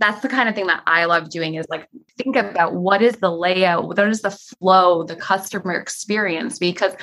that's the kind of thing that I love doing is like think about what is the layout, what is the flow, the customer experience, because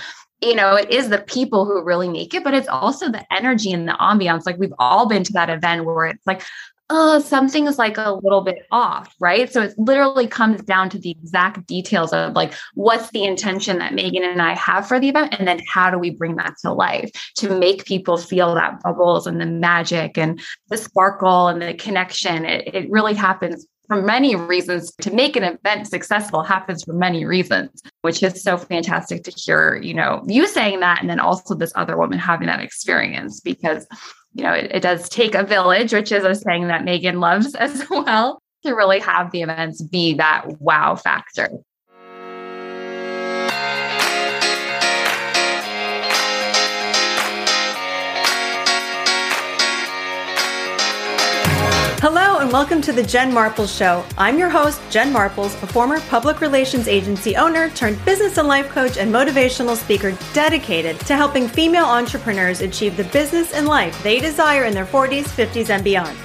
you know, it is the people who really make it, but it's also the energy and the ambiance. Like we've all been to that event where it's like, oh, something is like a little bit off, right? So it literally comes down to the exact details of like, what's the intention that Megan and I have for the event? And then how do we bring that to life to make people feel that bubbles and the magic and the sparkle and the connection? It, it really happens for many reasons to make an event successful happens for many reasons which is so fantastic to hear you know you saying that and then also this other woman having that experience because you know it, it does take a village which is a saying that megan loves as well to really have the events be that wow factor Hello, and welcome to the Jen Marples Show. I'm your host, Jen Marples, a former public relations agency owner turned business and life coach and motivational speaker dedicated to helping female entrepreneurs achieve the business and life they desire in their 40s, 50s, and beyond.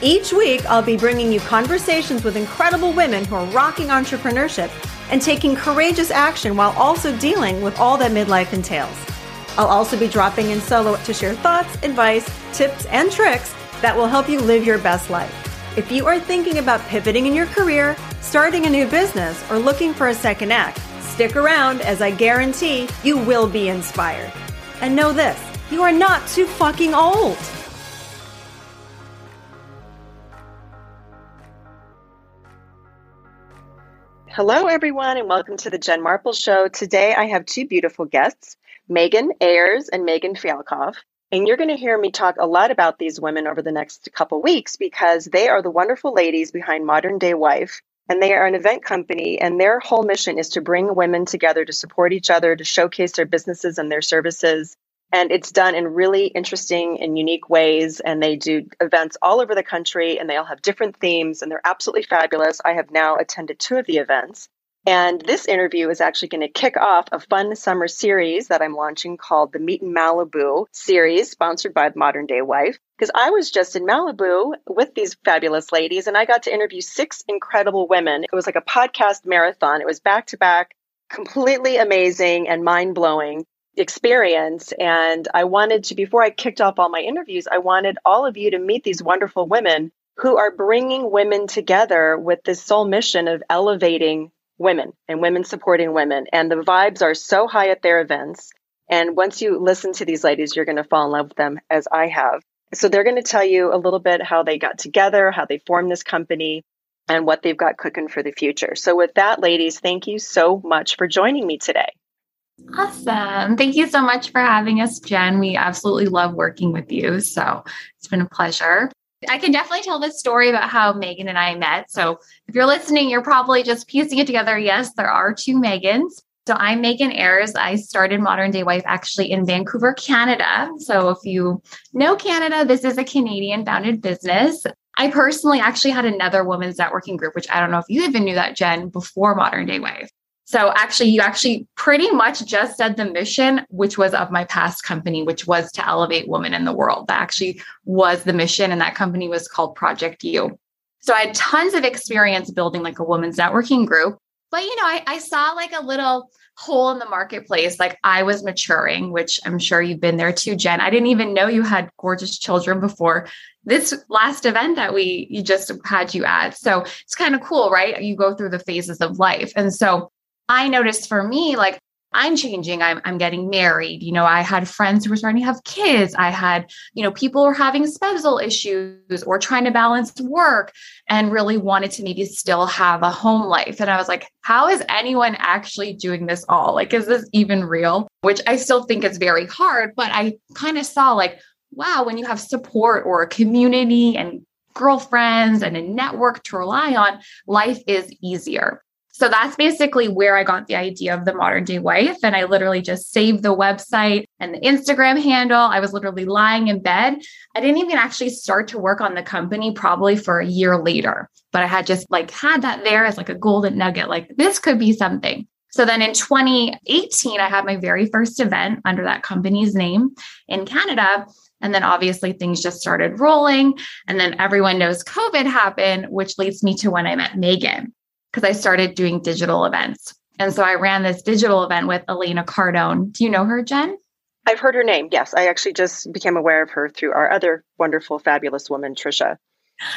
Each week, I'll be bringing you conversations with incredible women who are rocking entrepreneurship and taking courageous action while also dealing with all that midlife entails. I'll also be dropping in solo to share thoughts, advice, tips, and tricks that will help you live your best life. If you are thinking about pivoting in your career, starting a new business, or looking for a second act, stick around as I guarantee you will be inspired. And know this you are not too fucking old. Hello, everyone, and welcome to the Jen Marple Show. Today I have two beautiful guests, Meagan Ayers and Meghan Fialkoff. And you're going to hear me talk a lot about these women over the next couple weeks because they are the wonderful ladies behind Modern Day Wife. And they are an event company, and their whole mission is to bring women together to support each other, to showcase their businesses and their services. And it's done in really interesting and unique ways. And they do events all over the country, and they all have different themes, and they're absolutely fabulous. I have now attended two of the events. And this interview is actually going to kick off a fun summer series that I'm launching called the Meet in Malibu series, sponsored by Modern Day Wife. Because I was just in Malibu with these fabulous ladies and I got to interview six incredible women. It was like a podcast marathon. It was back to back, completely amazing and mind blowing experience. And I wanted to, before I kicked off all my interviews, I wanted all of you to meet these wonderful women who are bringing women together with this sole mission of elevating women and women supporting women. And the vibes are so high at their events. And once you listen to these ladies, you're going to fall in love with them as I have. So they're going to tell you a little bit how they got together, how they formed this company, and what they've got cooking for the future. So with that, ladies, thank you so much for joining me today. Awesome. Thank you so much for having us, Jen. We absolutely love working with you. So it's been a pleasure. I can definitely tell this story about how Megan and I met. So if you're listening, you're probably just piecing it together. Yes, there are two Megans. So I'm Meagan Ayers. I started Modern Day Wife actually in Vancouver, Canada. So if you know Canada, this is a Canadian founded business. I personally actually had another women's networking group, which I don't know if you even knew that, Jen, before Modern Day Wife. So actually, you actually pretty much just said the mission, which was of my past company, which was to elevate women in the world. That actually was the mission. And that company was called Project You. So I had tons of experience building like a women's networking group. But you know, I, I saw like a little hole in the marketplace. Like I was maturing, which I'm sure you've been there too, Jen. I didn't even know you had gorgeous children before this last event that we you just had you at. So it's kind of cool, right? You go through the phases of life. And so I noticed for me, like I'm changing. I'm, I'm getting married. You know, I had friends who were starting to have kids. I had, you know, people were having spousal issues or trying to balance work and really wanted to maybe still have a home life. And I was like, how is anyone actually doing this all? Like, is this even real? Which I still think is very hard, but I kind of saw like, wow, when you have support or a community and girlfriends and a network to rely on, life is easier. So that's basically where I got the idea of the modern day wife. And I literally just saved the website and the Instagram handle. I was literally lying in bed. I didn't even actually start to work on the company probably for a year later, but I had just like had that there as like a golden nugget, like this could be something. So then in 2018, I had my very first event under that company's name in Canada. And then obviously things just started rolling. And then everyone knows COVID happened, which leads me to when I met Megan, because I started doing digital events. And so I ran this digital event with Elena Cardone. Do you know her, Jen? I've heard her name. Yes, I actually just became aware of her through our other wonderful, fabulous woman, Trisha.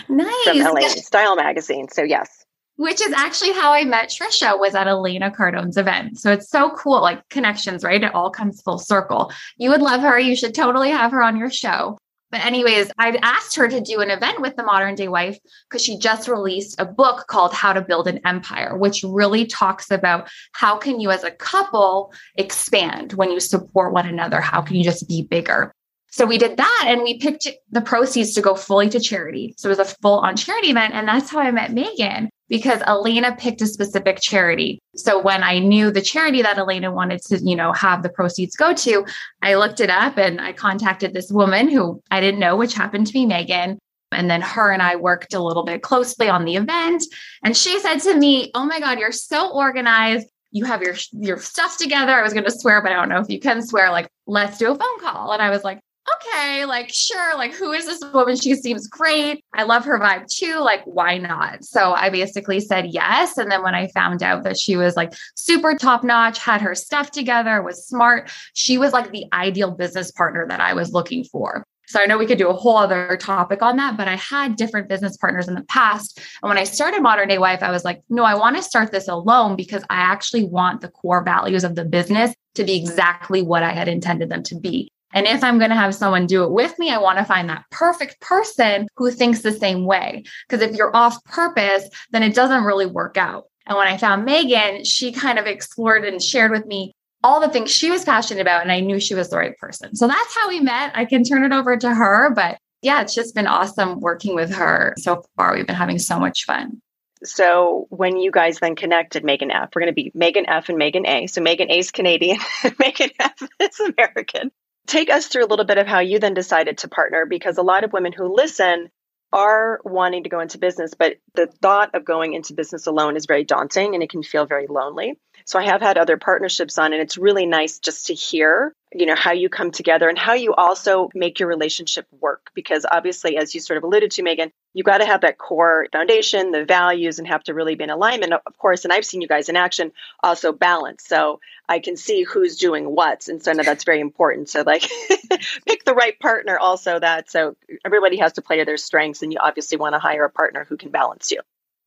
Nice. From LA Style Magazine. So, yes. Which is actually how I met Trisha was at Elena Cardone's event. So it's so cool, like connections, right? It all comes full circle. You would love her. You should totally have her on your show. But, anyways, I've asked her to do an event with the modern day wife because she just released a book called How to Build an Empire, which really talks about how can you as a couple expand when you support one another? How can you just be bigger? So we did that and we picked the proceeds to go fully to charity. So it was a full on charity event. And that's how I met Megan because Elena picked a specific charity. So when I knew the charity that Elena wanted to, you know, have the proceeds go to, I looked it up and I contacted this woman who I didn't know, which happened to be Megan. And then her and I worked a little bit closely on the event. And she said to me, Oh my God, you're so organized. You have your your stuff together. I was going to swear, but I don't know if you can swear. Like, let's do a phone call. And I was like, okay, like, sure, like, who is this woman? She seems great. I love her vibe too. Like, why not? So I basically said yes. And then when I found out that she was like super top notch, had her stuff together, was smart, she was like the ideal business partner that I was looking for. So I know we could do a whole other topic on that, but I had different business partners in the past. And when I started Modern Day Wife, I was like, no, I want to start this alone because I actually want the core values of the business to be exactly what I had intended them to be. And if I'm going to have someone do it with me, I want to find that perfect person who thinks the same way. Because if you're off purpose, then it doesn't really work out. And when I found Megan, she kind of explored and shared with me all the things she was passionate about. And I knew she was the right person. So that's how we met. I can turn it over to her. But yeah, it's just been awesome working with her so far. We've been having so much fun. So when you guys then connected Megan F, we're going to be Megan F and Megan A. So Megan A is Canadian, Megan F is American take us through a little bit of how you then decided to partner because a lot of women who listen are wanting to go into business, but the thought of going into business alone is very daunting and it can feel very lonely. So I have had other partnerships on, and it's really nice just to hear, you know, how you come together and how you also make your relationship work. Because obviously, as you sort of alluded to, Megan, you got to have that core foundation, the values, and have to really be in alignment, of course. And I've seen you guys in action also balance. So I can see who's doing what. And so now that's very important. So, like, pick the right partner, also that. So everybody has to play to their strengths. And you obviously want to hire a partner who can balance you.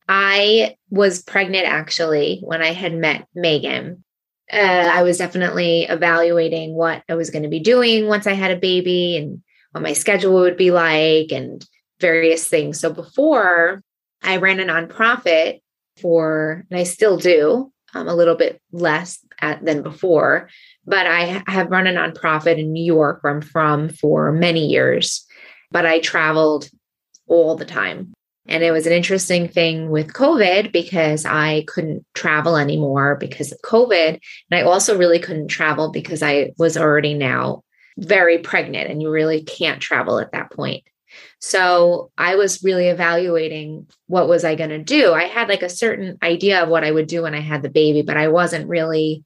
I was pregnant actually when I had met Megan. Uh, I was definitely evaluating what I was going to be doing once I had a baby and what my schedule would be like and various things. So before I ran a nonprofit for, and I still do um, a little bit less at, than before, but I have run a nonprofit in New York where I'm from for many years. But I traveled all the time and it was an interesting thing with COVID because I couldn't travel anymore because of COVID. And I also really couldn't travel because I was already now very pregnant and you really can't travel at that point. So I was really evaluating what was I going to do. I had like a certain idea of what I would do when I had the baby, but I wasn't really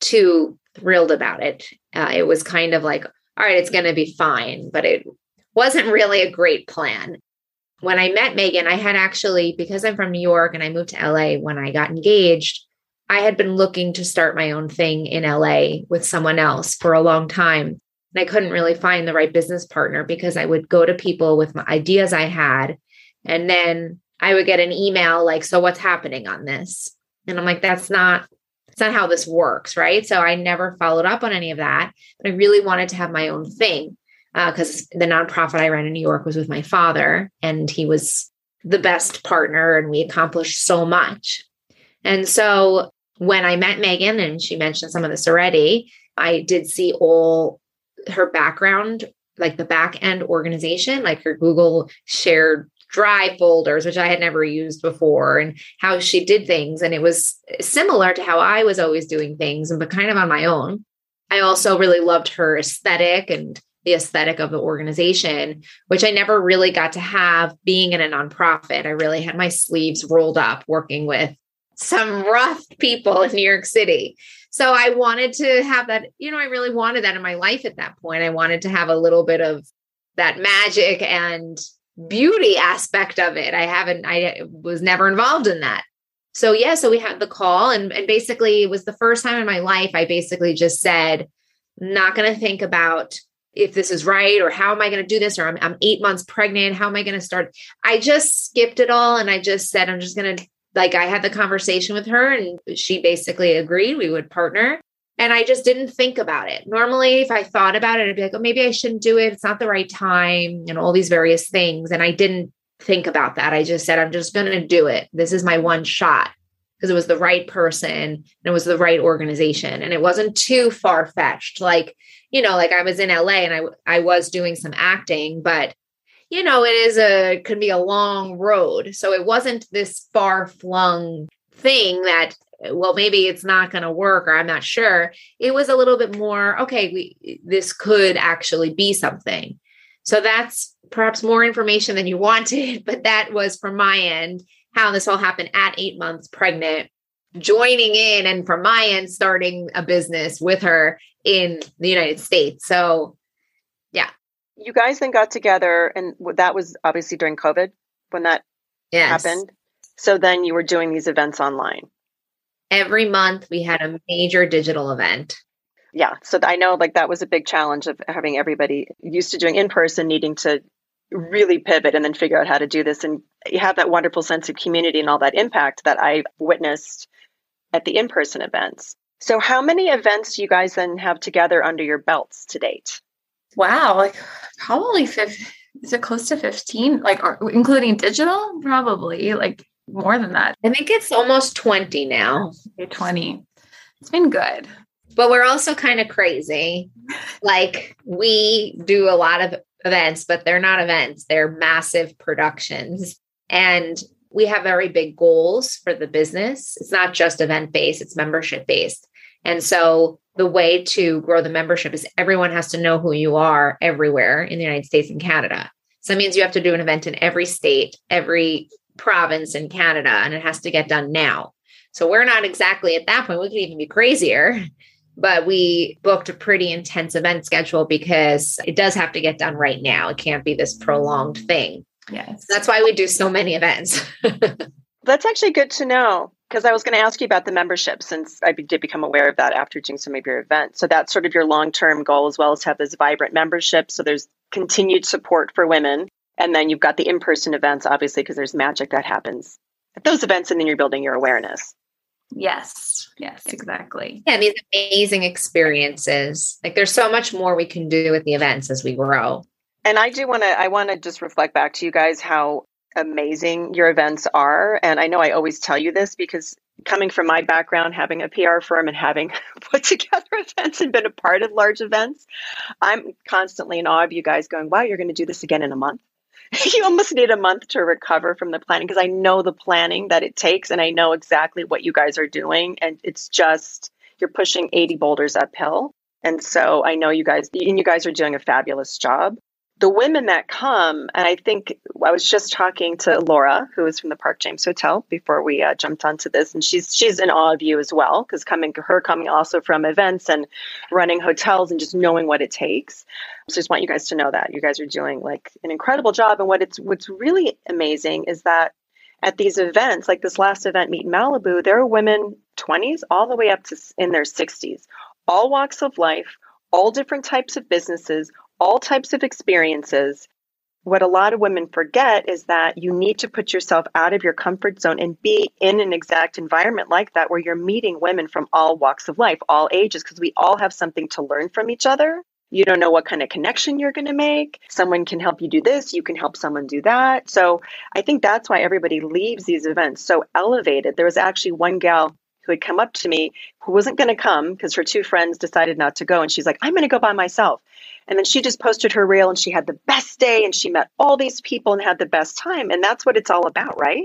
too thrilled about it. Uh, it was kind of like, all right, it's going to be fine, but it wasn't really a great plan when I met Megan, I had actually, because I'm from New York and I moved to LA when I got engaged, I had been looking to start my own thing in LA with someone else for a long time. And I couldn't really find the right business partner because I would go to people with my ideas I had. And then I would get an email like, So what's happening on this? And I'm like, That's not. That's not how this works, right? So I never followed up on any of that. But I really wanted to have my own thing because uh, the nonprofit I ran in New York was with my father, and he was the best partner, and we accomplished so much. And so when I met Megan, and she mentioned some of this already, I did see all her background, like the back end organization, like her Google shared drive folders, which I had never used before, and how she did things. And it was similar to how I was always doing things, but kind of on my own. I also really loved her aesthetic and the aesthetic of the organization, which I never really got to have being in a nonprofit. I really had my sleeves rolled up working with some rough people in New York City. So I wanted to have that, you know, I really wanted that in my life at that point. I wanted to have a little bit of that magic and beauty aspect of it. I haven't, I was never involved in that. So yeah, so we had the call and, and basically it was the first time in my life I basically just said, not going to think about if this is right or how am I going to do this or I'm, I'm eight months pregnant. How am I going to start? I just skipped it all and I just said, I'm just going to like, I had the conversation with her and she basically agreed we would partner. And I just didn't think about it. Normally, if I thought about it, I'd be like, oh, maybe I shouldn't do it. It's not the right time and all these various things. And I didn't think about that. I just said, I'm just going to do it. This is my one shot because it was the right person and it was the right organization and it wasn't too far fetched like you know like i was in la and i i was doing some acting but you know it is a could be a long road. So it wasn't this far flung thing that well maybe it's not going to work or i'm not sure. It was a little bit more okay we this could actually be something. So that's perhaps more information than you wanted but that was from my end how this all happened at eight months pregnant, joining in and from my end, starting a business with her in the United States. So, yeah. You guys then got together, and that was obviously during COVID when that yes. happened. So then you were doing these events online. Every month we had a major digital event. Yeah. So I know like that was a big challenge of having everybody used to doing in person, needing to really pivot and then figure out how to do this and you have that wonderful sense of community and all that impact that I witnessed at the in-person events. So how many events do you guys then have together under your belts to date? Wow, like probably 15, is it close to 15 like including digital probably like more than that. I think it's almost 20 now. 20. It's been good. But we're also kind of crazy. like we do a lot of events, but they're not events, they're massive productions. And we have very big goals for the business. It's not just event based, it's membership based. And so the way to grow the membership is everyone has to know who you are everywhere in the United States and Canada. So that means you have to do an event in every state, every province in Canada, and it has to get done now. So we're not exactly at that point. We could even be crazier but we booked a pretty intense event schedule because it does have to get done right now. It can't be this prolonged thing. Yes. That's why we do so many events. That's actually good to know because I was going to ask you about the membership since I did become aware of that after doing some of your events. So that's sort of your long term goal as well as have this vibrant membership. So there's continued support for women. And then you've got the in person events, obviously, because there's magic that happens at those events. And then you're building your awareness. Yes. Yes, exactly. Yeah, these amazing experiences. Like there's so much more we can do with the events as we grow. And I do want to I want to just reflect back to you guys how amazing your events are and I know I always tell you this because coming from my background having a PR firm and having put together events and been a part of large events, I'm constantly in awe of you guys going, "Wow, you're going to do this again in a month." you almost need a month to recover from the planning because I know the planning that it takes and I know exactly what you guys are doing. And it's just, you're pushing 80 boulders uphill. And so I know you guys, and you guys are doing a fabulous job the women that come, and I think I was just talking to Laura, who is from the Park James Hotel, before we uh, jumped onto this, and she's she's in awe of you as well, because coming to her coming also from events and running hotels and just knowing what it takes. So I just want you guys to know that you guys are doing like an incredible job, and what it's what's really amazing is that at these events, like this last event, Meet Malibu, there are women 20s all the way up to in their 60s, all walks of life, all different types of businesses, all types of experiences. What a lot of women forget is that you need to put yourself out of your comfort zone and be in an exact environment like that where you're meeting women from all walks of life, all ages, because we all have something to learn from each other. You don't know what kind of connection you're going to make. Someone can help you do this, you can help someone do that. So I think that's why everybody leaves these events so elevated. There was actually one gal who had come up to me who wasn't going to come because her two friends decided not to go. And she's like, I'm going to go by myself. And then she just posted her reel and she had the best day and she met all these people and had the best time. And that's what it's all about, right?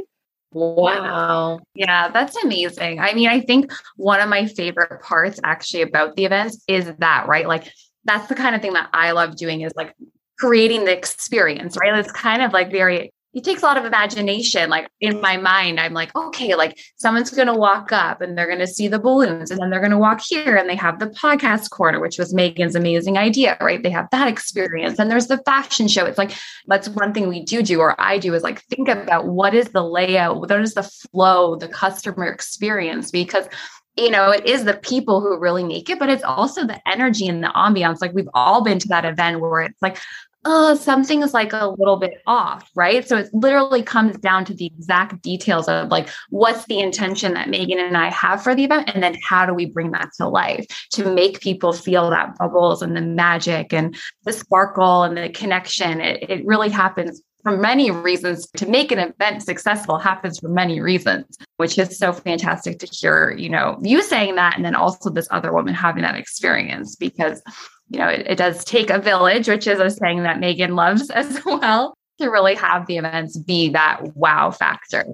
Wow. Yeah, that's amazing. I mean, I think one of my favorite parts actually about the events is that, right? Like, that's the kind of thing that I love doing is like creating the experience, right? It's kind of like very it takes a lot of imagination. Like in my mind, I'm like, okay, like someone's going to walk up and they're going to see the balloons and then they're going to walk here and they have the podcast corner, which was Megan's amazing idea, right? They have that experience. And there's the fashion show. It's like, that's one thing we do do, or I do is like think about what is the layout, what is the flow, the customer experience, because you know, it is the people who really make it, but it's also the energy and the ambiance. Like we've all been to that event where it's like, oh, something is like a little bit off, right? So it literally comes down to the exact details of like what's the intention that Megan and I have for the event, and then how do we bring that to life to make people feel that bubbles and the magic and the sparkle and the connection. It, it really happens for many reasons to make an event successful happens for many reasons which is so fantastic to hear you know you saying that and then also this other woman having that experience because you know, it, it does take a village, which is a saying that Megan loves as well, to really have the events be that wow factor.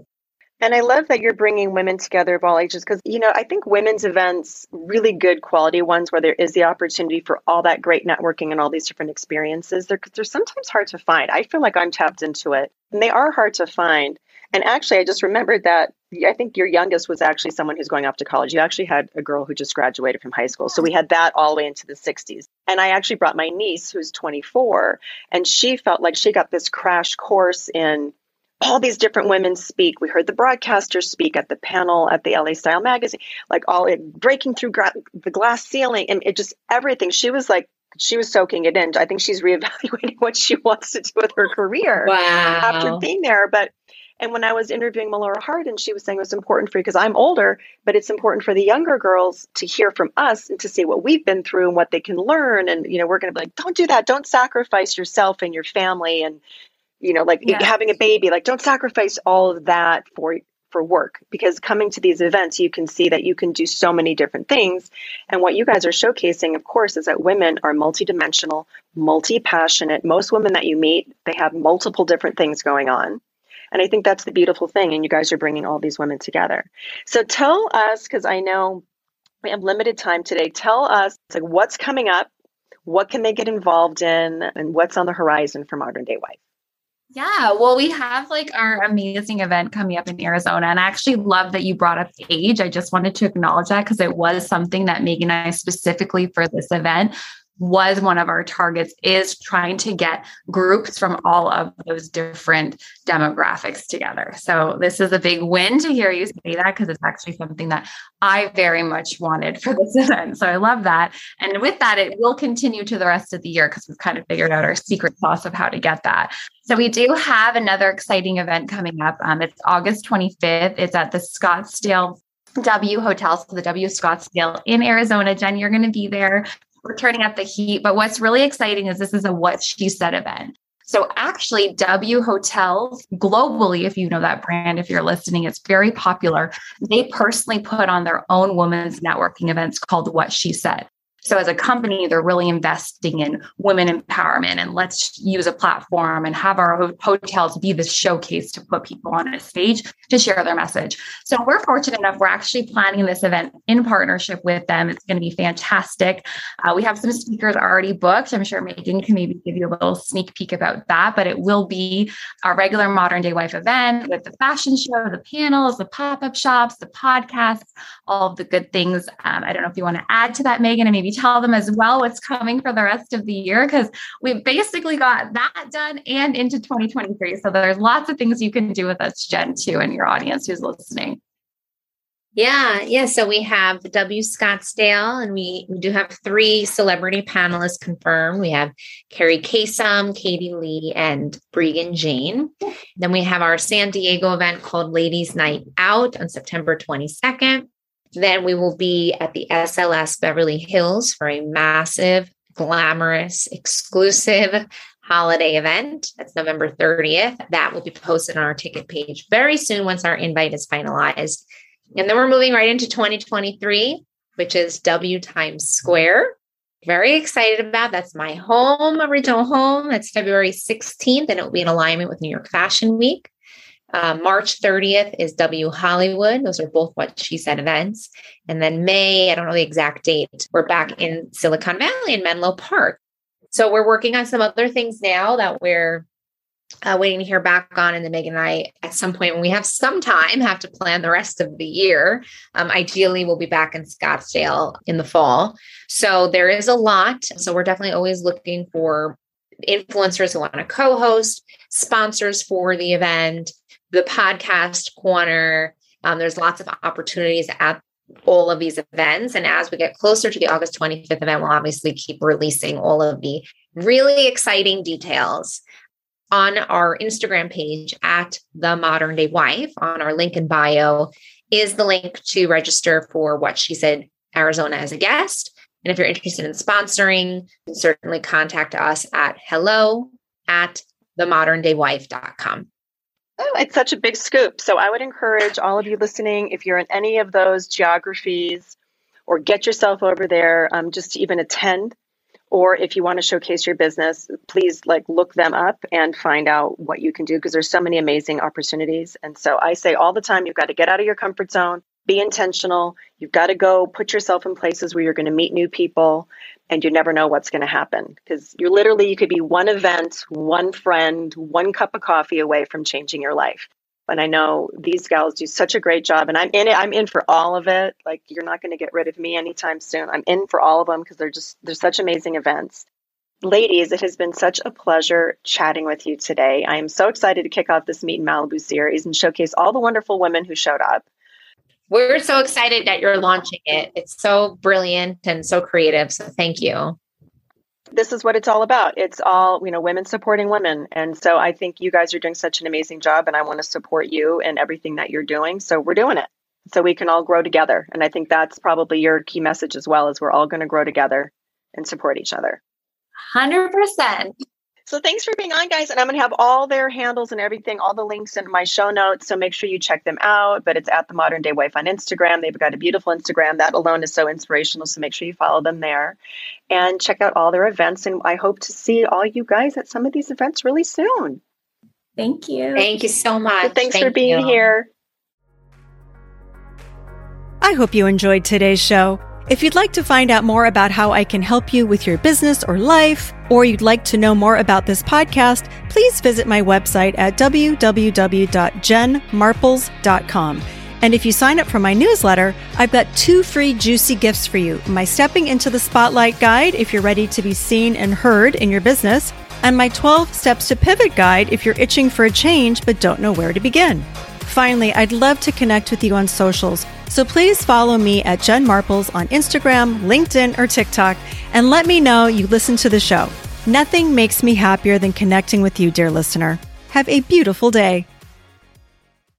And I love that you're bringing women together of all ages because, you know, I think women's events, really good quality ones where there is the opportunity for all that great networking and all these different experiences, they're, they're sometimes hard to find. I feel like I'm tapped into it and they are hard to find. And actually, I just remembered that I think your youngest was actually someone who's going off to college. You actually had a girl who just graduated from high school. So we had that all the way into the 60s. And I actually brought my niece, who's 24, and she felt like she got this crash course in all these different women speak. We heard the broadcasters speak at the panel at the LA Style magazine, like all it breaking through gra- the glass ceiling and it just everything. She was like, she was soaking it in. I think she's reevaluating what she wants to do with her career wow. after being there. But and when I was interviewing Melora Hardin, she was saying it was important for you because I'm older, but it's important for the younger girls to hear from us and to see what we've been through and what they can learn. And, you know, we're going to be like, don't do that. Don't sacrifice yourself and your family and, you know, like yeah. having a baby. Like, don't sacrifice all of that for for work because coming to these events you can see that you can do so many different things and what you guys are showcasing of course is that women are multidimensional multi-passionate most women that you meet they have multiple different things going on and I think that's the beautiful thing. And you guys are bringing all these women together. So tell us, because I know we have limited time today, tell us like what's coming up, what can they get involved in, and what's on the horizon for Modern Day Wife. Yeah, well, we have like our amazing event coming up in Arizona. And I actually love that you brought up age. I just wanted to acknowledge that because it was something that Megan and I specifically for this event was one of our targets is trying to get groups from all of those different demographics together. So this is a big win to hear you say that because it's actually something that I very much wanted for this event. So I love that. And with that, it will continue to the rest of the year because we've kind of figured out our secret sauce of how to get that. So we do have another exciting event coming up. Um, it's August 25th. It's at the Scottsdale W Hotel, so the W Scottsdale in Arizona. Jen, you're going to be there we're turning up the heat. But what's really exciting is this is a what she said event. So actually, W Hotels globally, if you know that brand, if you're listening, it's very popular. They personally put on their own women's networking events called What She Said. So, as a company, they're really investing in women empowerment and let's use a platform and have our hotels be the showcase to put people on a stage to share their message. So, we're fortunate enough, we're actually planning this event in partnership with them. It's going to be fantastic. Uh, we have some speakers already booked. I'm sure Megan can maybe give you a little sneak peek about that, but it will be our regular Modern Day Wife event with the fashion show, the panels, the pop up shops, the podcasts, all of the good things. Um, I don't know if you want to add to that, Megan, and maybe tell them as well what's coming for the rest of the year because we've basically got that done and into 2023. So there's lots of things you can do with us, Jen, too, and your audience who's listening. Yeah, yeah. So we have the W Scottsdale, and we, we do have three celebrity panelists confirmed. We have Kerri Kasem, Katie Lee, and Breegan Jane. Then we have our San Diego event called Ladies Night Out on September 22nd. Then we will be at the SLS Beverly Hills for a massive, glamorous, exclusive holiday event. That's November 30th. That will be posted on our ticket page very soon once our invite is finalized. And then we're moving right into 2023, which is W Times Square. Very excited about that's my home, original home. That's February 16th, and it will be in alignment with New York Fashion Week. Uh, March 30th is W Hollywood. Those are both what she said events. And then May, I don't know the exact date, we're back in Silicon Valley in Menlo Park. So we're working on some other things now that we're uh, waiting to hear back on. And then Megan and I, at some point when we have some time, have to plan the rest of the year. Um, ideally, we'll be back in Scottsdale in the fall. So there is a lot. So we're definitely always looking for influencers who want to co host, sponsors for the event, the podcast corner. Um, there's lots of opportunities at all of these events. And as we get closer to the August 25th event, we'll obviously keep releasing all of the really exciting details on our Instagram page at the modern day wife on our link in bio is the link to register for what she said Arizona as a guest. And if you're interested in sponsoring, certainly contact us at hello at themoderndaywife.com. Oh, it's such a big scoop. So I would encourage all of you listening, if you're in any of those geographies or get yourself over there, um, just to even attend or if you want to showcase your business please like look them up and find out what you can do because there's so many amazing opportunities and so i say all the time you've got to get out of your comfort zone be intentional you've got to go put yourself in places where you're going to meet new people and you never know what's going to happen because you're literally you could be one event one friend one cup of coffee away from changing your life and I know these gals do such a great job and I'm in it. I'm in for all of it. Like you're not going to get rid of me anytime soon. I'm in for all of them because they're just they're such amazing events. Ladies, it has been such a pleasure chatting with you today. I am so excited to kick off this Meet in Malibu series and showcase all the wonderful women who showed up. We're so excited that you're launching it. It's so brilliant and so creative. So thank you this is what it's all about. It's all, you know, women supporting women. And so I think you guys are doing such an amazing job and I want to support you and everything that you're doing. So we're doing it so we can all grow together. And I think that's probably your key message as well is we're all going to grow together and support each other. 100%. So thanks for being on, guys. And I'm going to have all their handles and everything, all the links in my show notes. So make sure you check them out. But it's at the Modern Day Wife on Instagram. They've got a beautiful Instagram. That alone is so inspirational. So make sure you follow them there and check out all their events. And I hope to see all you guys at some of these events really soon. Thank you. Thank you so much. So thanks Thank for being you. here. I hope you enjoyed today's show. If you'd like to find out more about how I can help you with your business or life, or you'd like to know more about this podcast, please visit my website at www.jenmarples.com. And if you sign up for my newsletter, I've got two free juicy gifts for you my Stepping into the Spotlight guide if you're ready to be seen and heard in your business, and my 12 Steps to Pivot guide if you're itching for a change but don't know where to begin. Finally, I'd love to connect with you on socials, so please follow me at Jen Marples on Instagram, LinkedIn, or TikTok, and let me know you listen to the show. Nothing makes me happier than connecting with you, dear listener. Have a beautiful day.